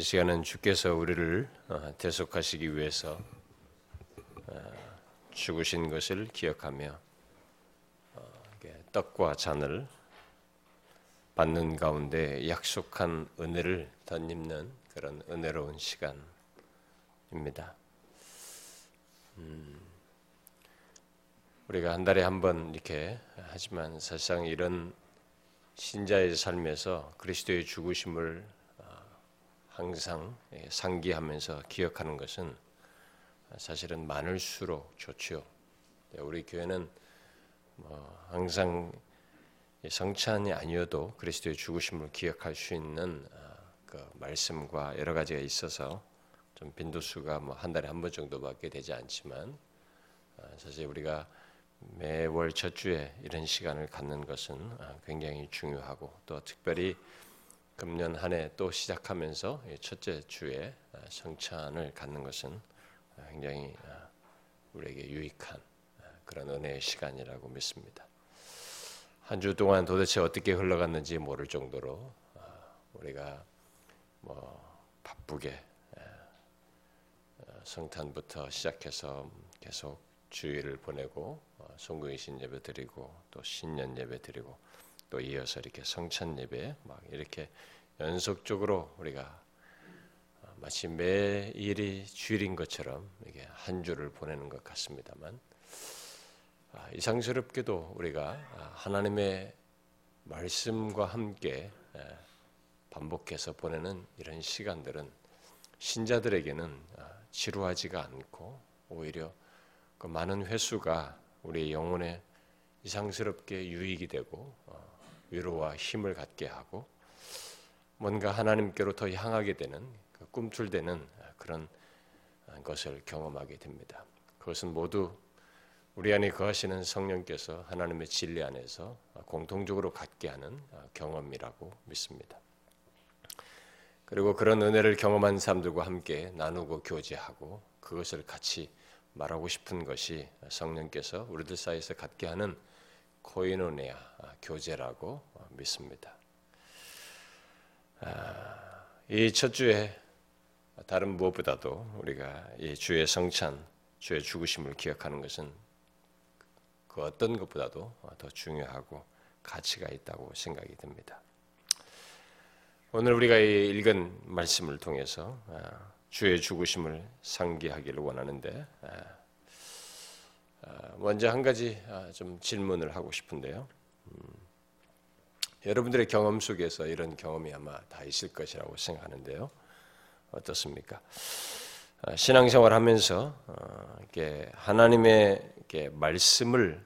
이 시간은 주께서 우리를 어, 대속하시기 위해서 어, 죽으신 것을 기억하며 어, 떡과 잔을 받는 가운데 약속한 은혜를 덧입는 그런 은혜로운 시간입니다. 음, 우리가 한 달에 한 번 이렇게 하지만 사실상 이런 신자의 삶에서 그리스도의 죽으심을 항상 예, 상기하면서 기억하는 것은 사실은 많을수록 좋지요. 네, 우리 교회는 뭐 항상 성찬이 아니어도 그리스도의 죽으심을 기억할 수 있는 아, 그 말씀과 여러 가지가 있어서 좀 빈도수가 뭐 한 달에 한 번 정도밖에 되지 않지만 아, 사실 우리가 매월 첫 주에 이런 시간을 갖는 것은 아, 굉장히 중요하고 또 특별히 금년 한 해 또 시작하면서 첫째 주에 아, 성찬을 갖는 것은 굉장히 아, 우리에게 유익한 아, 그런 은혜의 시간이라고 믿습니다. 한 주 동안 도대체 어떻게 흘러갔는지 모를 정도로 우리가 뭐 바쁘게 성탄부터 시작해서 계속 주일을 보내고 어, 송구이신 예배 드리고 또 신년 예배 드리고 또 이어서 이렇게 성찬 예배 막 이렇게 연속적으로 우리가 마치 매일이 주일인 것처럼 이게 한 주를 보내는 것 같습니다만 아, 이상스럽게도 우리가 하나님의 말씀과 함께 반복해서 보내는 이런 시간들은 신자들에게는 아, 지루하지가 않고 오히려 그 많은 횟수가 우리 영혼에 이상스럽게 유익이 되고 어, 위로와 힘을 갖게 하고 뭔가 하나님께로 더 향하게 되는 그 꿈틀대는 그런 것을 경험하게 됩니다. 그것은 모두 우리 안에 거하시는 성령께서 하나님의 진리 안에서 공통적으로 갖게 하는 경험이라고 믿습니다. 그리고 그런 은혜를 경험한 사람들과 함께 나누고 교제하고 그것을 같이 말하고 싶은 것이 성령께서 우리들 사이에서 갖게 하는 코이노네아 교제라고 믿습니다. 아, 이첫 주에 다른 무엇보다도 우리가 이 주의 성찬, 주의 죽으심을 기억하는 것은 그 어떤 것보다도 더 중요하고 가치가 있다고 생각이 듭니다. 오늘 우리가 읽은 말씀을 통해서 아, 주의 죽으심을 상기하기를 원하는데 아, 먼저 한 가지 좀 질문을 하고 싶은데요. 음, 여러분들의 경험 속에서 이런 경험이 아마 다 있을 것이라고 생각하는데요. 어떻습니까? 아, 신앙생활 하면서 어, 이렇게 하나님의 이렇게 말씀을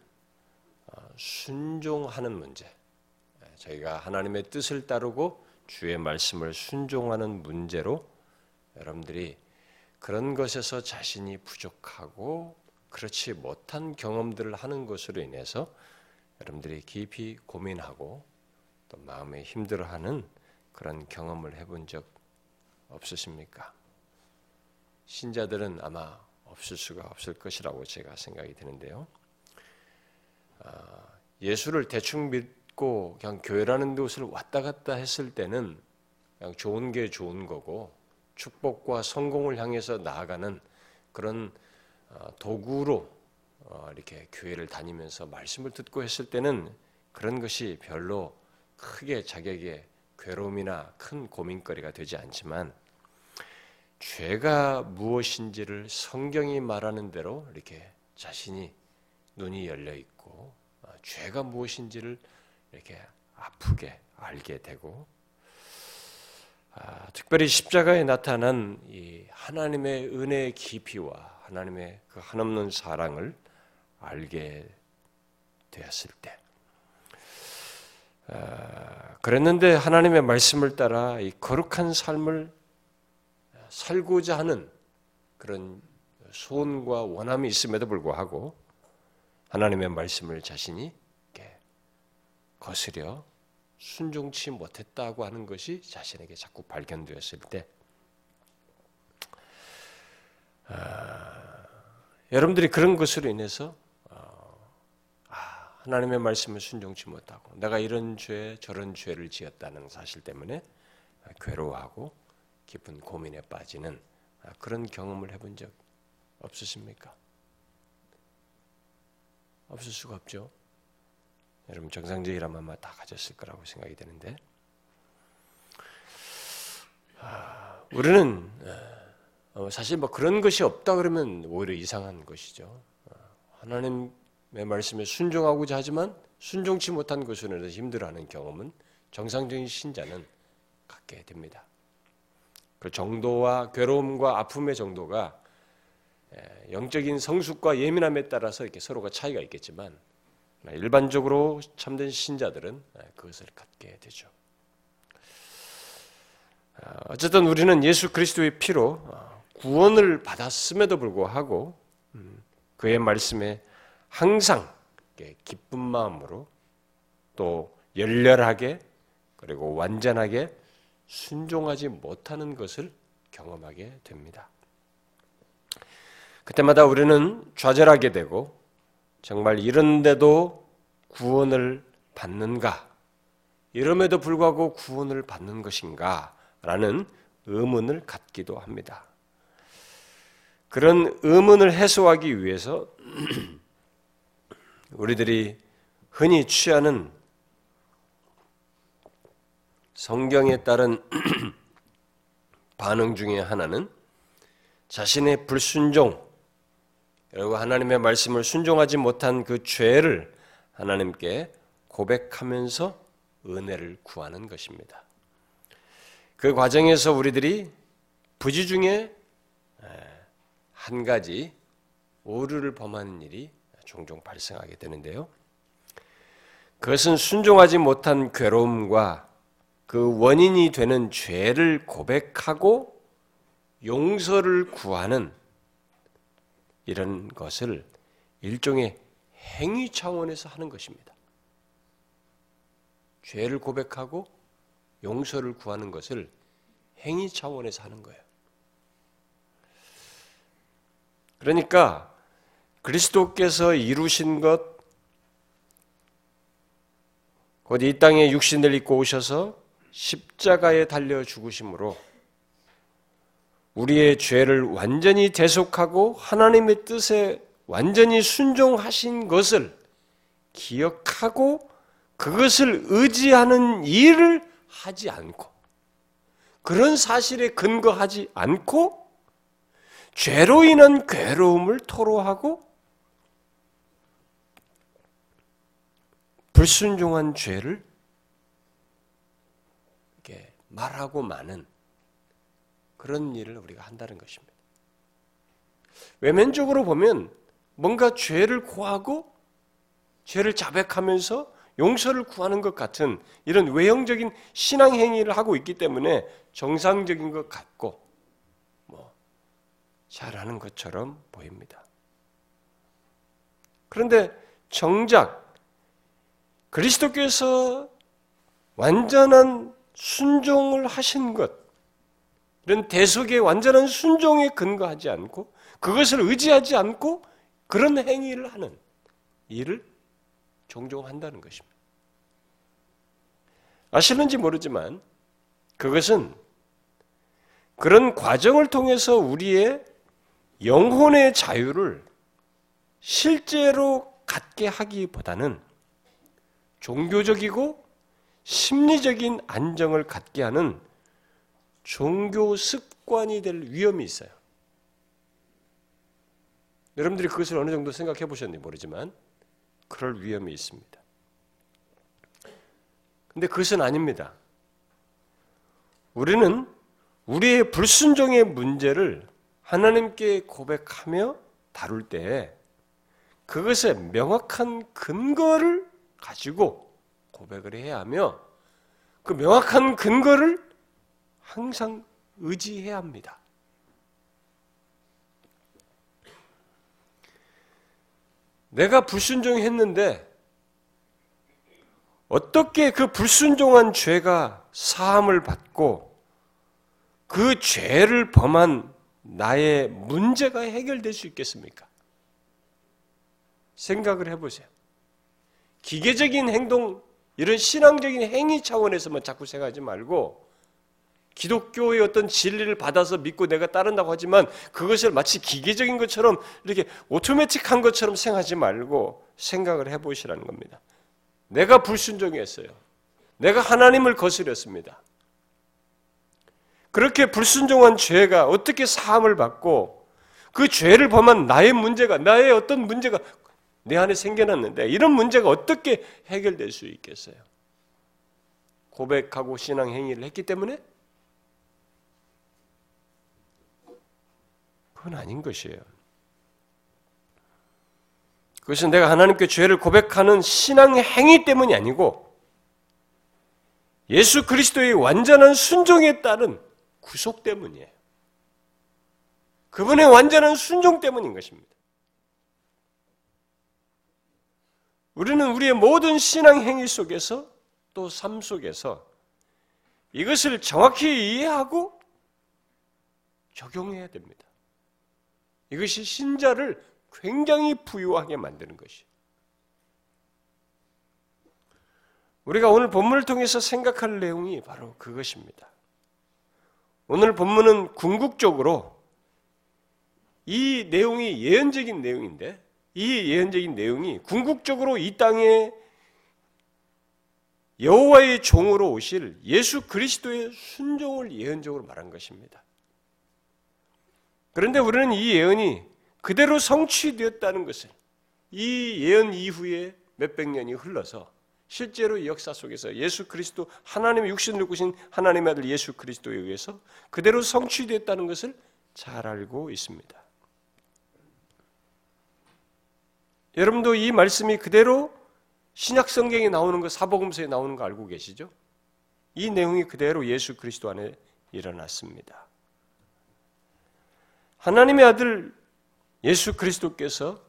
어, 순종하는 문제, 예, 저희가 하나님의 뜻을 따르고 주의 말씀을 순종하는 문제로 여러분들이 그런 것에서 자신이 부족하고 그렇지 못한 경험들을 하는 것으로 인해서 여러분들이 깊이 고민하고 또 마음에 힘들어하는 그런 경험을 해본 적 없으십니까? 신자들은 아마 없을 수가 없을 것이라고 제가 생각이 드는데요. 아, 예수를 대충 믿고 그냥 교회라는 곳을 왔다 갔다 했을 때는 그냥 좋은 게 좋은 거고 축복과 성공을 향해서 나아가는 그런 어, 도구로 어, 이렇게 교회를 다니면서 말씀을 듣고 했을 때는 그런 것이 별로 크게 자격에 괴로움이나 큰 고민거리가 되지 않지만 죄가 무엇인지를 성경이 말하는 대로 이렇게 자신이 눈이 열려 있고 아, 죄가 무엇인지를 이렇게 아프게 알게 되고 아, 특별히 십자가에 나타난 이 하나님의 은혜의 깊이와 하나님의 그 한없는 사랑을 알게 되었을 때 아, 그랬는데 하나님의 말씀을 따라 이 거룩한 삶을 살고자 하는 그런 소원과 원함이 있음에도 불구하고 하나님의 말씀을 자신이 거스려 순종치 못했다고 하는 것이 자신에게 자꾸 발견되었을 때 아, 여러분들이 그런 것으로 인해서 하나님의 말씀을 순종치 못하고 내가 이런 죄 저런 죄를 지었다는 사실 때문에 괴로워하고 깊은 고민에 빠지는 아, 그런 경험을 해본 적 없으십니까? 없을 수가 없죠. 여러분 정상적이라면 아마 다 가졌을 거라고 생각이 되는데 아, 우리는 어, 사실 뭐 그런 것이 없다 그러면 오히려 이상한 것이죠. 어, 하나님의 말씀에 순종하고자 하지만 순종치 못한 것으로 인해서 힘들어하는 경험은 정상적인 신자는 갖게 됩니다. 그 정도와 괴로움과 아픔의 정도가 영적인 성숙과 예민함에 따라서 이렇게 서로가 차이가 있겠지만 일반적으로 참된 신자들은 그것을 갖게 되죠. 아, 어쨌든 우리는 예수 그리스도의 피로 어, 구원을 받았음에도 불구하고 음, 그의 말씀에 항상 기쁜 마음으로 또 열렬하게 그리고 완전하게 순종하지 못하는 것을 경험하게 됩니다. 그때마다 우리는 좌절하게 되고 정말 이런데도 구원을 받는가? 이름에도 불구하고 구원을 받는 것인가? 라는 의문을 갖기도 합니다. 그런 의문을 해소하기 위해서 우리들이 흔히 취하는 성경에 따른 반응 중에 하나는 자신의 불순종, 그리고 하나님의 말씀을 순종하지 못한 그 죄를 하나님께 고백하면서 은혜를 구하는 것입니다. 그 과정에서 우리들이 부지 중에 한 가지 오류를 범하는 일이 종종 발생하게 되는데요. 그것은 순종하지 못한 괴로움과 그 원인이 되는 죄를 고백하고 용서를 구하는 이런 것을 일종의 행위 차원에서 하는 것입니다. 죄를 고백하고 용서를 구하는 것을 행위 차원에서 하는 거예요. 그러니까 그리스도께서 이루신 것, 곧 이 땅에 육신을 입고 오셔서 십자가에 달려 죽으심으로 우리의 죄를 완전히 대속하고 하나님의 뜻에 완전히 순종하신 것을 기억하고 그것을 의지하는 일을 하지 않고 그런 사실에 근거하지 않고 죄로 인한 괴로움을 토로하고 불순종한 죄를 이렇게 말하고 마는 그런 일을 우리가 한다는 것입니다. 외면적으로 보면 뭔가 죄를 고하고 죄를 자백하면서 용서를 구하는 것 같은 이런 외형적인 신앙 행위를 하고 있기 때문에 정상적인 것 같고 뭐 잘하는 것처럼 보입니다. 그런데 정작 그리스도께서 완전한 순종을 하신 것 이런 대속의 완전한 순종에 근거하지 않고 그것을 의지하지 않고 그런 행위를 하는 일을 종종 한다는 것입니다. 아시는지 모르지만 그것은 그런 과정을 통해서 우리의 영혼의 자유를 실제로 갖게 하기보다는 종교적이고 심리적인 안정을 갖게 하는 종교 습관이 될 위험이 있어요. 여러분들이 그것을 어느 정도 생각해 보셨는지 모르지만 그럴 위험이 있습니다. 근데 그것은 아닙니다. 우리는 우리의 불순종의 문제를 하나님께 고백하며 다룰 때 그것의 명확한 근거를 가지고 고백을 해야 하며 그 명확한 근거를 항상 의지해야 합니다. 내가 불순종했는데 어떻게 그 불순종한 죄가 사함을 받고 그 죄를 범한 나의 문제가 해결될 수 있겠습니까? 생각을 해보세요. 기계적인 행동, 이런 신앙적인 행위 차원에서만 자꾸 생각하지 말고 기독교의 어떤 진리를 받아서 믿고 내가 따른다고 하지만 그것을 마치 기계적인 것처럼 이렇게 오토매틱한 것처럼 생각하지 말고 생각을 해보시라는 겁니다. 내가 불순종했어요. 내가 하나님을 거스렸습니다. 그렇게 불순종한 죄가 어떻게 사함을 받고 그 죄를 범한 나의 문제가 나의 어떤 문제가 내 안에 생겨났는데 이런 문제가 어떻게 해결될 수 있겠어요? 고백하고 신앙 행위를 했기 때문에 그건 아닌 것이에요. 그것은 내가 하나님께 죄를 고백하는 신앙 행위 때문이 아니고 예수 그리스도의 완전한 순종에 따른 구속 때문이에요. 그분의 완전한 순종 때문인 것입니다. 우리는 우리의 모든 신앙 행위 속에서 또 삶 속에서 이것을 정확히 이해하고 적용해야 됩니다. 이것이 신자를 굉장히 부유하게 만드는 것이. 우리가 오늘 본문을 통해서 생각할 내용이 바로 그것입니다. 오늘 본문은 궁극적으로 이 내용이 예언적인 내용인데 이 예언적인 내용이 궁극적으로 이 땅에 여호와의 종으로 오실 예수 그리스도의 순종을 예언적으로 말한 것입니다. 그런데 우리는 이 예언이 그대로 성취되었다는 것을 이 예언 이후에 몇백 년이 흘러서 실제로 역사 속에서 예수 그리스도 하나님의 육신을 꾸신 하나님의 아들 예수 그리스도에 의해서 그대로 성취되었다는 것을 잘 알고 있습니다. 여러분도 이 말씀이 그대로 신약 성경에 나오는 거 사복음서에 나오는 거 알고 계시죠? 이 내용이 그대로 예수 그리스도 안에 일어났습니다. 하나님의 아들 예수 그리스도께서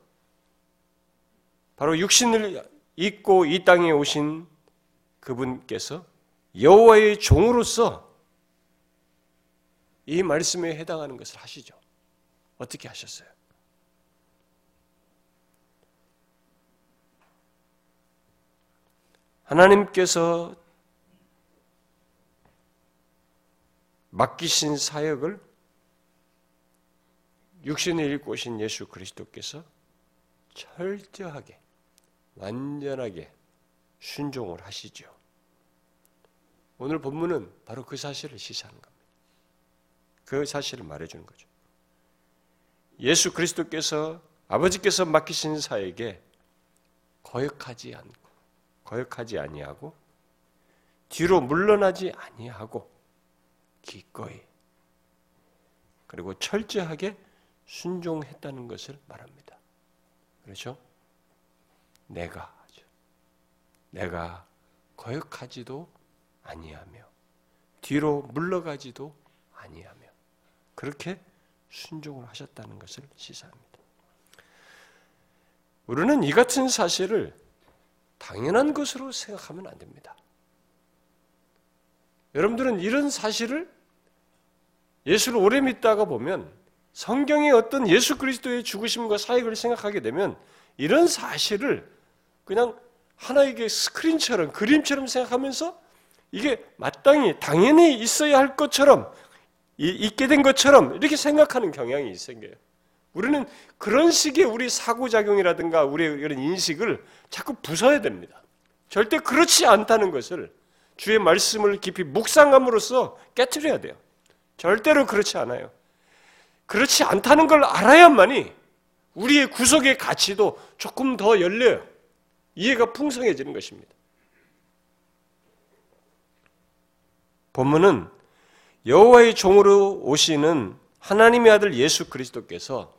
바로 육신을 입고 이 땅에 오신 그분께서 여호와의 종으로서 이 말씀에 해당하는 것을 하시죠. 어떻게 하셨어요? 하나님께서 맡기신 사역을 육신을 입고 오신 예수 그리스도께서 철저하게 완전하게 순종을 하시죠. 오늘 본문은 바로 그 사실을 시사하는 겁니다. 그 사실을 말해주는 거죠. 예수 그리스도께서 아버지께서 맡기신 사에게 거역하지 않고 거역하지 아니하고 뒤로 물러나지 아니하고 기꺼이 그리고 철저하게 순종했다는 것을 말합니다. 그렇죠? 내가. 내가 거역하지도 아니하며 뒤로 물러가지도 아니하며 그렇게 순종을 하셨다는 것을 시사합니다. 우리는 이 같은 사실을 당연한 것으로 생각하면 안 됩니다. 여러분들은 이런 사실을 예수를 오래 믿다가 보면 성경의 어떤 예수 그리스도의 죽으심과 사역을 생각하게 되면 이런 사실을 그냥 하나의 스크린처럼 그림처럼 생각하면서 이게 마땅히 당연히 있어야 할 것처럼 있게 된 것처럼 이렇게 생각하는 경향이 생겨요. 우리는 그런 식의 우리 사고작용이라든가 우리 이런 인식을 자꾸 부숴야 됩니다. 절대 그렇지 않다는 것을 주의 말씀을 깊이 묵상함으로써 깨뜨려야 돼요. 절대로 그렇지 않아요. 그렇지 않다는 걸 알아야만이 우리의 구속의 가치도 조금 더 열려요. 이해가 풍성해지는 것입니다. 본문은 여호와의 종으로 오시는 하나님의 아들 예수 그리스도께서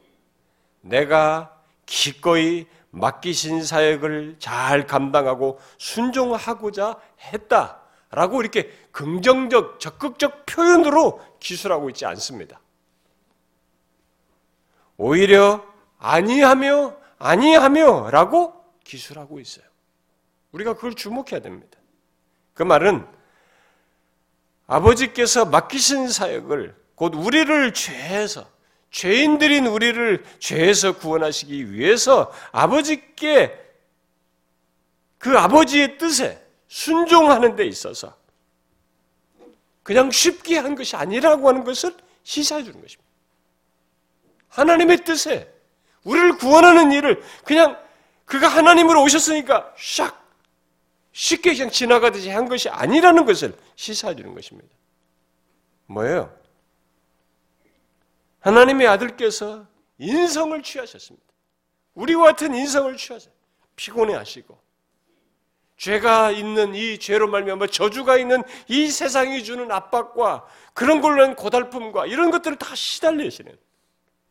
내가 기꺼이 맡기신 사역을 잘 감당하고 순종하고자 했다 라고 이렇게 긍정적 적극적 표현으로 기술하고 있지 않습니다. 오히려 아니하며 아니하며 라고 기술하고 있어요. 우리가 그걸 주목해야 됩니다. 그 말은 아버지께서 맡기신 사역을 곧 우리를 죄에서 죄인들인 우리를 죄에서 구원하시기 위해서 아버지께 그 아버지의 뜻에 순종하는 데 있어서 그냥 쉽게 한 것이 아니라고 하는 것을 시사해 주는 것입니다. 하나님의 뜻에 우리를 구원하는 일을 그냥 그가 하나님으로 오셨으니까 샥 쉽게 그냥 지나가듯이 한 것이 아니라는 것을 시사해 주는 것입니다. 뭐예요? 하나님의 아들께서 인성을 취하셨습니다. 우리와 같은 인성을 취하셨어요. 피곤해 하시고 죄가 있는 이 죄로 말미암아 저주가 있는 이 세상이 주는 압박과 그런 걸로 한 고달픔과 이런 것들을 다 시달리시는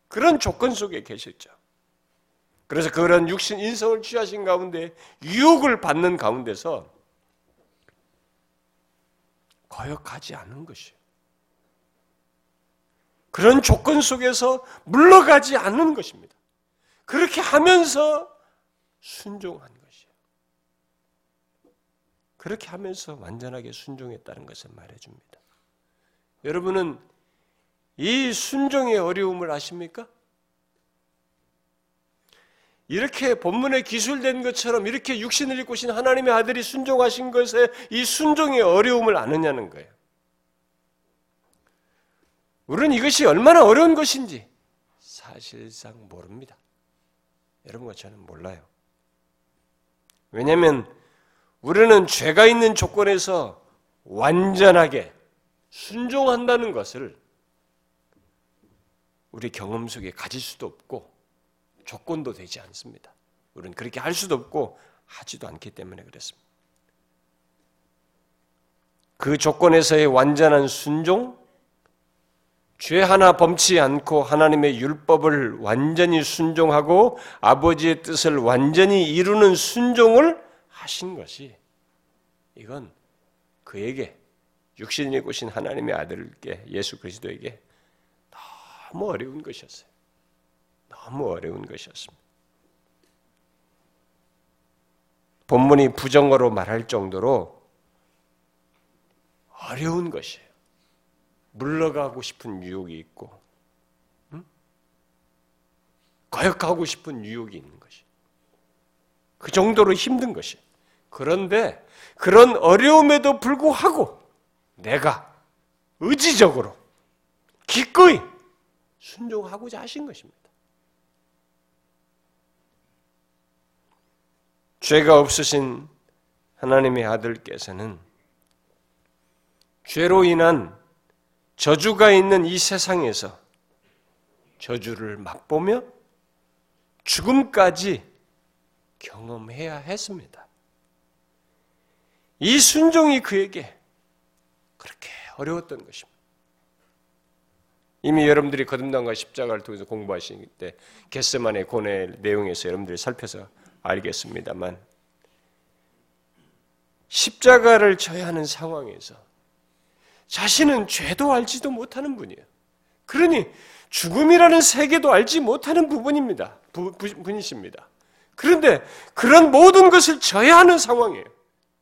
그런 조건 속에 계셨죠. 그래서 그런 육신 인성을 취하신 가운데 유혹을 받는 가운데서 거역하지 않은 것이에요. 그런 조건 속에서 물러가지 않는 것입니다. 그렇게 하면서 순종한 것이에요. 그렇게 하면서 완전하게 순종했다는 것을 말해줍니다. 여러분은 이 순종의 어려움을 아십니까? 이렇게 본문에 기술된 것처럼 이렇게 육신을 입고 신 하나님의 아들이 순종하신 것에 이 순종의 어려움을 아느냐는 거예요. 우리는 이것이 얼마나 어려운 것인지 사실상 모릅니다. 여러분과 저는 몰라요. 왜냐하면 우리는 죄가 있는 조건에서 완전하게 순종한다는 것을 우리 경험 속에 가질 수도 없고 조건도 되지 않습니다. 우리는 그렇게 할 수도 없고 하지도 않기 때문에 그렇습니다. 그 조건에서의 완전한 순종, 죄 하나 범치 않고 하나님의 율법을 완전히 순종하고 아버지의 뜻을 완전히 이루는 순종을 하신 것이 이건 그에게 육신이 고신 하나님의 아들께 예수 그리스도에게 너무 어려운 것이었어요. 너무 어려운 것이었습니다. 본문이 부정어로 말할 정도로 어려운 것이에요. 물러가고 싶은 유혹이 있고, 응? 거역하고 싶은 유혹이 있는 것이. 그 정도로 힘든 것이. 그런데 그런 어려움에도 불구하고 내가 의지적으로 기꺼이 순종하고자 하신 것입니다. 죄가 없으신 하나님의 아들께서는 죄로 인한 저주가 있는 이 세상에서 저주를 맛보며 죽음까지 경험해야 했습니다. 이 순종이 그에게 그렇게 어려웠던 것입니다. 이미 여러분들이 거듭남과 십자가를 통해서 공부하신 때 게스만의 고뇌 내용에서 여러분들이 살펴서 알겠습니다만 십자가를 져야 하는 상황에서 자신은 죄도 알지도 못하는 분이에요. 그러니 죽음이라는 세계도 알지 못하는 부분입니다. 부, 분이십니다. 그런데 그런 모든 것을 져야 하는 상황이에요.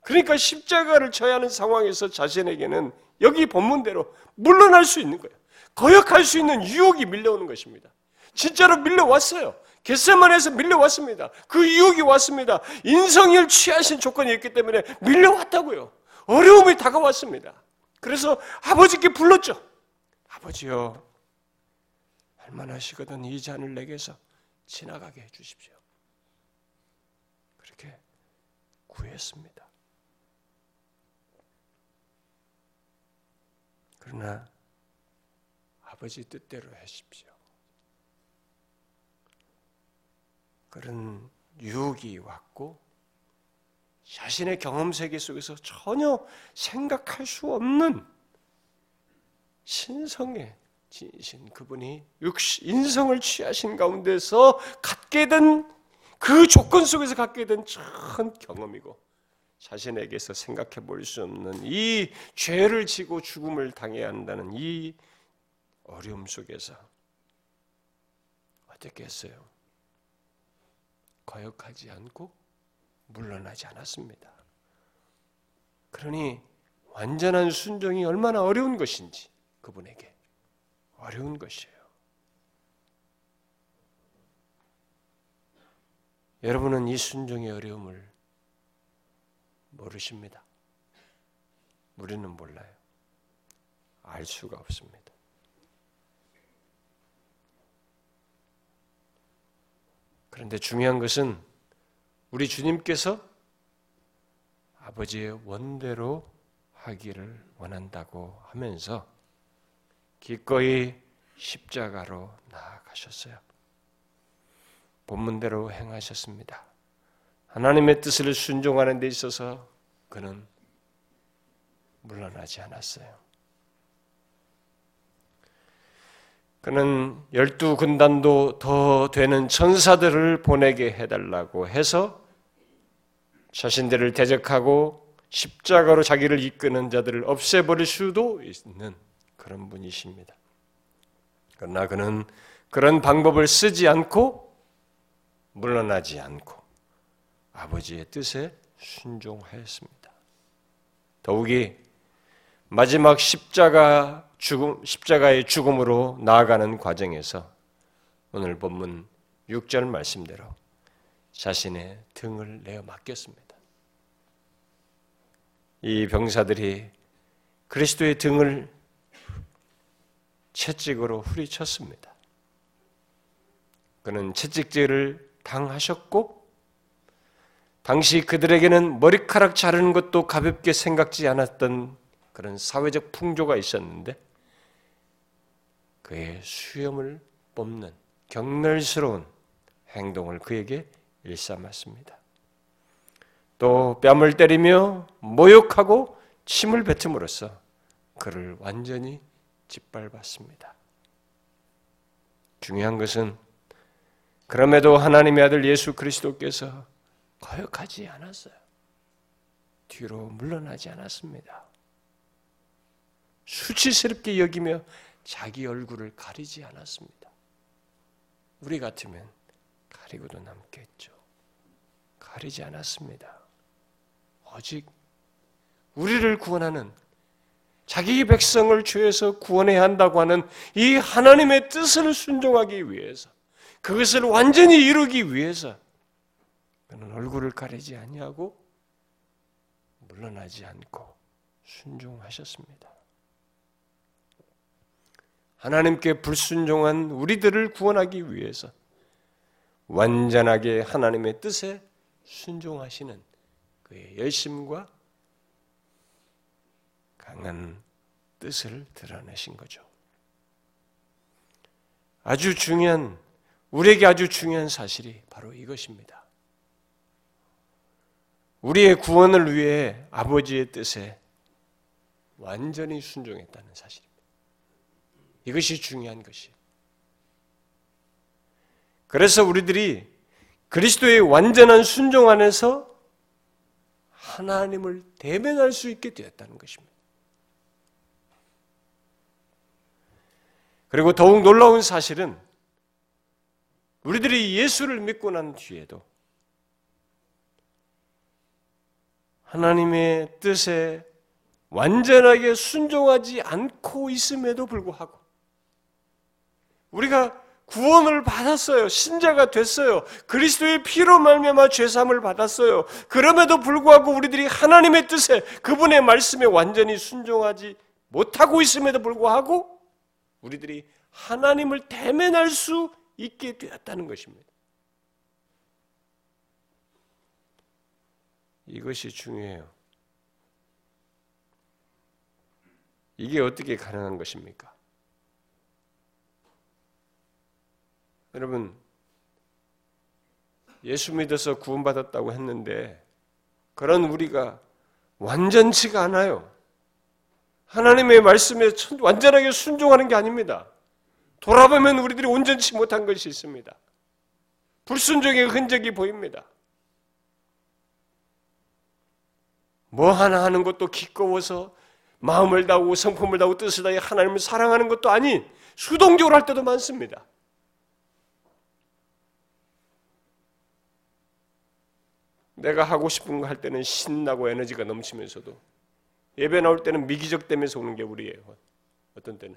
그러니까 십자가를 져야 하는 상황에서 자신에게는 여기 본문대로 물러날 수 있는 거예요. 거역할 수 있는 유혹이 밀려오는 것입니다. 진짜로 밀려왔어요. 겟세만에서 밀려왔습니다. 그 유혹이 왔습니다. 인성을 취하신 조건이 있기 때문에 밀려왔다고요. 어려움이 다가왔습니다. 그래서 아버지께 불렀죠. 아버지요, 할만하시거든 이 잔을 내게서 지나가게 해 주십시오. 그렇게 구했습니다. 그러나 아버지 뜻대로 하십시오. 그런 유혹이 왔고 자신의 경험 세계 속에서 전혀 생각할 수 없는 신성의 진신 그분이 인성을 취하신 가운데서 갖게 된 그 조건 속에서 갖게 된큰 경험이고 자신에게서 생각해 볼 수 없는 이 죄를 지고 죽음을 당해야 한다는 이 어려움 속에서 어떻게 했어요? 거역하지 않고 물러나지 않았습니다. 그러니 완전한 순종이 얼마나 어려운 것인지 그분에게 어려운 것이에요. 여러분은 이 순종의 어려움을 모르십니다. 우리는 몰라요. 알 수가 없습니다. 그런데 중요한 것은 우리 주님께서 아버지의 원대로 하기를 원한다고 하면서 기꺼이 십자가로 나아가셨어요. 본문대로 행하셨습니다. 하나님의 뜻을 순종하는 데 있어서 그는 물러나지 않았어요. 그는 열두 군단도 더 되는 천사들을 보내게 해달라고 해서 자신들을 대적하고 십자가로 자기를 이끄는 자들을 없애버릴 수도 있는 그런 분이십니다. 그러나 그는 그런 방법을 쓰지 않고 물러나지 않고 아버지의 뜻에 순종하였습니다. 더욱이 마지막 십자가 죽음, 십자가의 죽음으로 나아가는 과정에서 오늘 본문 6절 말씀대로 자신의 등을 내어 맡겼습니다. 이 병사들이 그리스도의 등을 채찍으로 후리쳤습니다. 그는 채찍질을 당하셨고 당시 그들에게는 머리카락 자르는 것도 가볍게 생각지 않았던 그런 사회적 풍조가 있었는데 그의 수염을 뽑는 경멸스러운 행동을 그에게 일삼았습니다. 또 뺨을 때리며 모욕하고 침을 뱉음으로써 그를 완전히 짓밟았습니다. 중요한 것은 그럼에도 하나님의 아들 예수 그리스도께서 거역하지 않았어요. 뒤로 물러나지 않았습니다. 수치스럽게 여기며 자기 얼굴을 가리지 않았습니다. 우리 같으면 가리고도 남겠죠. 가리지 않았습니다. 오직 우리를 구원하는 자기 백성을 죄에서 구원해야 한다고 하는 이 하나님의 뜻을 순종하기 위해서 그것을 완전히 이루기 위해서 그는 얼굴을 가리지 아니하고 물러나지 않고 순종하셨습니다. 하나님께 불순종한 우리들을 구원하기 위해서 완전하게 하나님의 뜻에 순종하시는 그의 열심과 강한 뜻을 드러내신 거죠. 아주 중요한, 우리에게 아주 중요한 사실이 바로 이것입니다. 우리의 구원을 위해 아버지의 뜻에 완전히 순종했다는 사실입니다. 이것이 중요한 것이. 그래서 우리들이 그리스도의 완전한 순종 안에서 하나님을 대면할 수 있게 되었다는 것입니다. 그리고 더욱 놀라운 사실은 우리들이 예수를 믿고 난 뒤에도 하나님의 뜻에 완전하게 순종하지 않고 있음에도 불구하고 우리가 구원을 받았어요. 신자가 됐어요. 그리스도의 피로 말미암아 죄 사함을 받았어요. 그럼에도 불구하고 우리들이 하나님의 뜻에 그분의 말씀에 완전히 순종하지 못하고 있음에도 불구하고 우리들이 하나님을 대면할 수 있게 되었다는 것입니다. 이것이 중요해요. 이게 어떻게 가능한 것입니까? 여러분, 예수 믿어서 구원받았다고 했는데, 그런 우리가 완전치가 않아요. 하나님의 말씀에 완전하게 순종하는 게 아닙니다. 돌아보면 우리들이 온전치 못한 것이 있습니다. 불순종의 흔적이 보입니다. 뭐 하나 하는 것도 기꺼워서 마음을 다하고 성품을 다하고 뜻을 다해 하나님을 사랑하는 것도 아닌 수동적으로 할 때도 많습니다. 내가 하고 싶은 거 할 때는 신나고 에너지가 넘치면서도 예배 나올 때는 미기적되면서 오는 게 우리예요. 어떤 때는.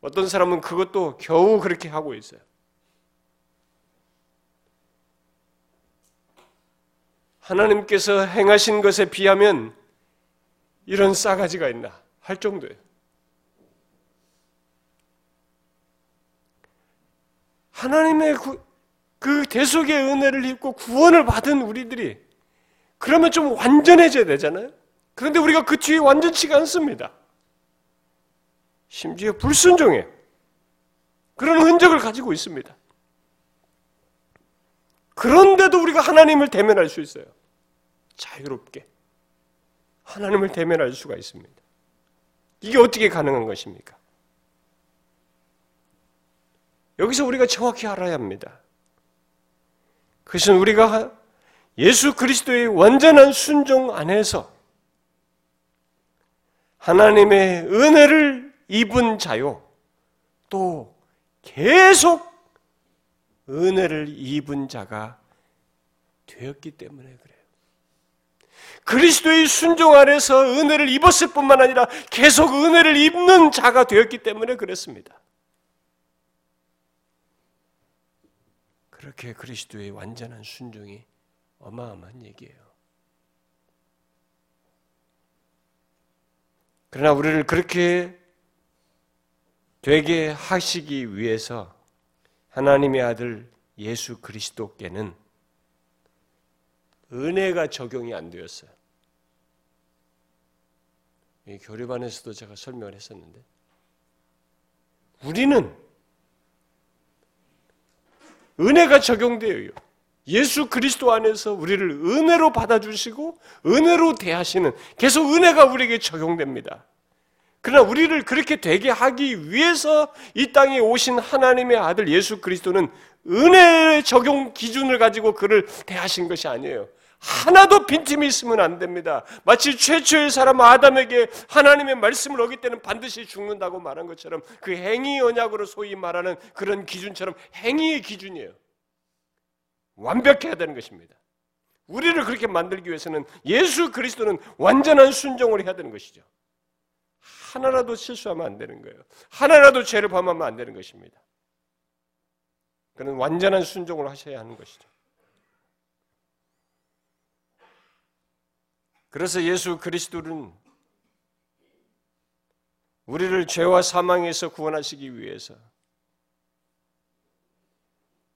어떤 사람은 그것도 겨우 그렇게 하고 있어요. 하나님께서 행하신 것에 비하면 이런 싸가지가 있나 할 정도예요. 하나님의 그 대속의 은혜를 입고 구원을 받은 우리들이 그러면 좀 완전해져야 되잖아요. 그런데 우리가 그 뒤에 완전치가 않습니다. 심지어 불순종해. 그런 흔적을 가지고 있습니다. 그런데도 우리가 하나님을 대면할 수 있어요. 자유롭게. 하나님을 대면할 수가 있습니다. 이게 어떻게 가능한 것입니까? 여기서 우리가 정확히 알아야 합니다. 그것은 우리가 예수 그리스도의 완전한 순종 안에서 하나님의 은혜를 입은 자요. 또 계속 은혜를 입은 자가 되었기 때문에 그래요. 그리스도의 순종 안에서 은혜를 입었을 뿐만 아니라 계속 은혜를 입는 자가 되었기 때문에 그랬습니다. 그렇게 그리스도의 완전한 순종이 어마어마한 얘기예요. 그러나 우리를 그렇게 되게 하시기 위해서 하나님의 아들 예수 그리스도께는 은혜가 적용이 안 되었어요. 이 교류반에서도 제가 설명을 했었는데 우리는 은혜가 적용되어요. 예수 그리스도 안에서 우리를 은혜로 받아주시고 은혜로 대하시는 계속 은혜가 우리에게 적용됩니다. 그러나 우리를 그렇게 되게 하기 위해서 이 땅에 오신 하나님의 아들 예수 그리스도는 은혜의 적용 기준을 가지고 그를 대하신 것이 아니에요. 하나도 빈틈이 있으면 안 됩니다. 마치 최초의 사람 아담에게 하나님의 말씀을 어길 때는 반드시 죽는다고 말한 것처럼 그 행위 언약으로 소위 말하는 그런 기준처럼 행위의 기준이에요. 완벽해야 되는 것입니다. 우리를 그렇게 만들기 위해서는 예수 그리스도는 완전한 순종을 해야 되는 것이죠. 하나라도 실수하면 안 되는 거예요. 하나라도 죄를 범하면 안 되는 것입니다. 그는 완전한 순종을 하셔야 하는 것이죠. 그래서 예수 그리스도는 우리를 죄와 사망에서 구원하시기 위해서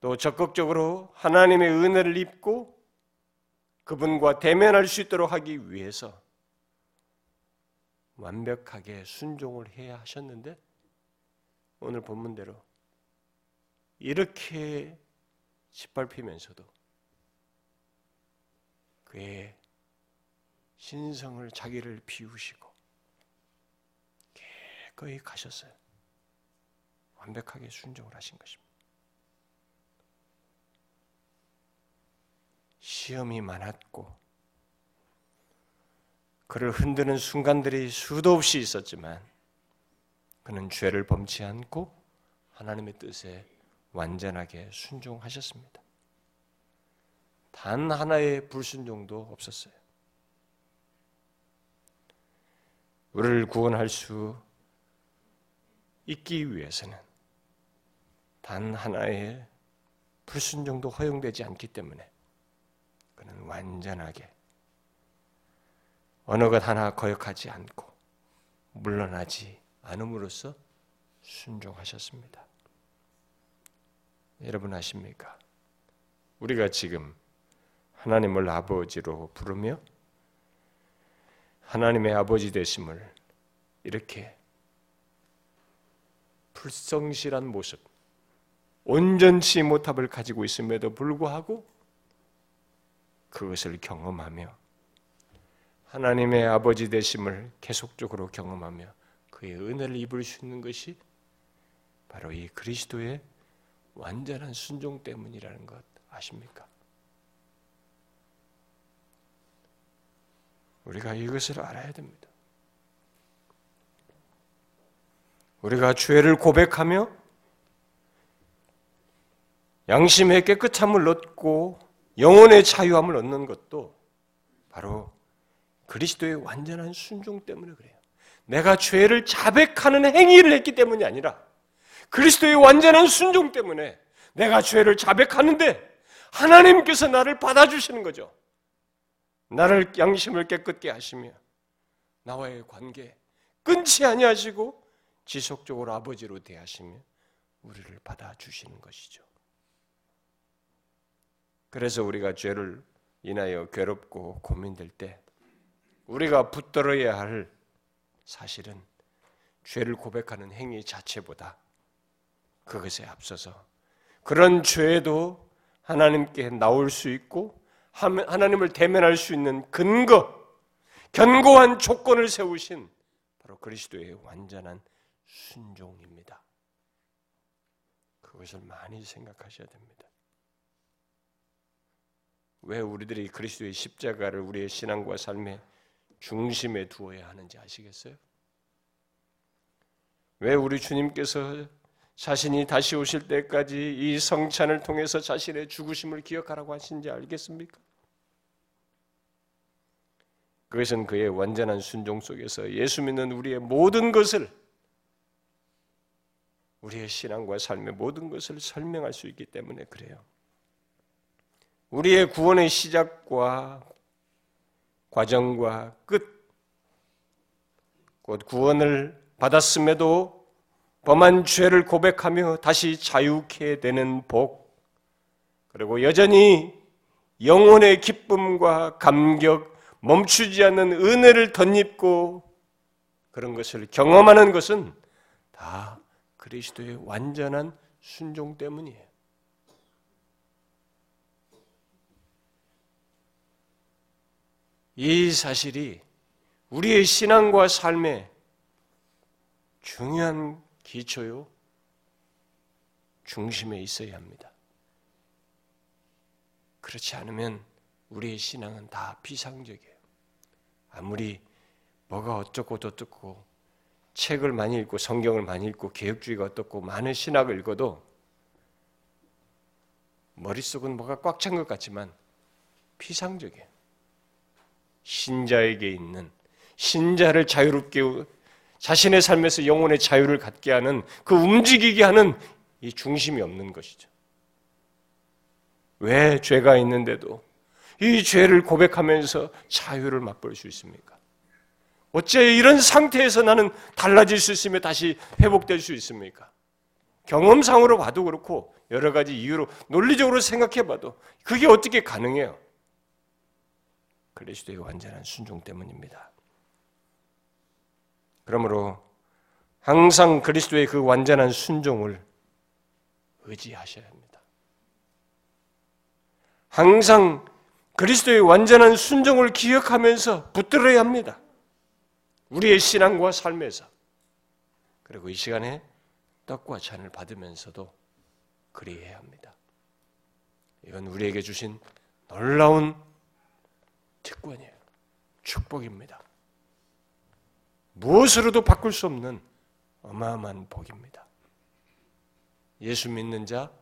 또 적극적으로 하나님의 은혜를 입고 그분과 대면할 수 있도록 하기 위해서 완벽하게 순종을 해야 하셨는데 오늘 본문대로 이렇게 짓밟히면서도 그의 신성을 자기를 비우시고 깨끗이 가셨어요. 완벽하게 순종을 하신 것입니다. 시험이 많았고 그를 흔드는 순간들이 수도 없이 있었지만 그는 죄를 범치 않고 하나님의 뜻에 완전하게 순종하셨습니다. 단 하나의 불순종도 없었어요. 우리를 구원할 수 있기 위해서는 단 하나의 불순종도 허용되지 않기 때문에 그는 완전하게 어느 것 하나 거역하지 않고 물러나지 않음으로써 순종하셨습니다. 여러분 아십니까? 우리가 지금 하나님을 아버지로 부르며 하나님의 아버지 되심을 이렇게 불성실한 모습, 온전치 못함을 가지고 있음에도 불구하고 그것을 경험하며 하나님의 아버지 되심을 계속적으로 경험하며 그의 은혜를 입을 수 있는 것이 바로 이 그리스도의 완전한 순종 때문이라는 것 아십니까? 우리가 이것을 알아야 됩니다. 우리가 죄를 고백하며 양심의 깨끗함을 얻고 영혼의 자유함을 얻는 것도 바로 그리스도의 완전한 순종 때문에 그래요. 내가 죄를 자백하는 행위를 했기 때문이 아니라 그리스도의 완전한 순종 때문에 내가 죄를 자백하는데 하나님께서 나를 받아주시는 거죠. 나를 양심을 깨끗게 하시며 나와의 관계 끊지 아니하시고 지속적으로 아버지로 대하시며 우리를 받아 주시는 것이죠. 그래서 우리가 죄를 인하여 괴롭고 고민될 때 우리가 붙들어야 할 사실은 죄를 고백하는 행위 자체보다 그것에 앞서서 그런 죄도 하나님께 나올 수 있고 하나님을 대면할 수 있는 근거, 견고한 조건을 세우신 바로 그리스도의 완전한 순종입니다. 그것을 많이 생각하셔야 됩니다. 왜 우리들이 그리스도의 십자가를 우리의 신앙과 삶의 중심에 두어야 하는지 아시겠어요? 왜 우리 주님께서 자신이 다시 오실 때까지 이 성찬을 통해서 자신의 죽으심을 기억하라고 하신지 알겠습니까? 그것은 그의 완전한 순종 속에서 예수 믿는 우리의 모든 것을 우리의 신앙과 삶의 모든 것을 설명할 수 있기 때문에 그래요. 우리의 구원의 시작과 과정과 끝, 곧 구원을 받았음에도 범한 죄를 고백하며 다시 자유케 되는 복, 그리고 여전히 영혼의 기쁨과 감격, 멈추지 않는 은혜를 덧입고 그런 것을 경험하는 것은 다 그리스도의 완전한 순종 때문이에요. 이 사실이 우리의 신앙과 삶에 중요한 기초요 중심에 있어야 합니다. 그렇지 않으면 우리의 신앙은 다 비상적이에요. 아무리 뭐가 어쩌고 저쩌고 책을 많이 읽고 성경을 많이 읽고 개혁주의가 어떻고 많은 신학을 읽어도 머릿속은 뭐가 꽉 찬 것 같지만 피상적이에요. 신자에게 있는 신자를 자유롭게 자신의 삶에서 영혼의 자유를 갖게 하는 그 움직이게 하는 이 중심이 없는 것이죠. 왜 죄가 있는데도 이 죄를 고백하면서 자유를 맛볼 수 있습니까? 어째 이런 상태에서 나는 달라질 수 있으며 다시 회복될 수 있습니까? 경험상으로 봐도 그렇고 여러 가지 이유로 논리적으로 생각해 봐도 그게 어떻게 가능해요? 그리스도의 완전한 순종 때문입니다. 그러므로 항상 그리스도의 그 완전한 순종을 의지하셔야 합니다. 항상 그리스도의 완전한 순종을 기억하면서 붙들어야 합니다. 우리의 신앙과 삶에서. 그리고 이 시간에 떡과 잔을 받으면서도 그리해야 합니다. 이건 우리에게 주신 놀라운 특권이에요. 축복입니다. 무엇으로도 바꿀 수 없는 어마어마한 복입니다. 예수 믿는 자,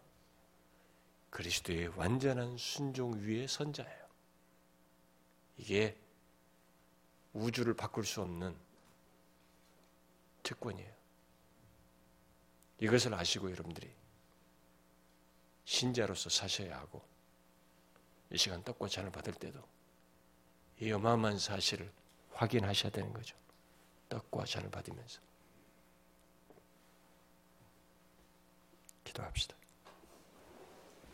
그리스도의 완전한 순종 위의 선자예요. 이게 우주를 바꿀 수 없는 특권이에요. 이것을 아시고 여러분들이 신자로서 사셔야 하고 이 시간 떡과 잔을 받을 때도 이 어마어마한 사실을 확인하셔야 되는 거죠. 떡과 잔을 받으면서 기도합시다.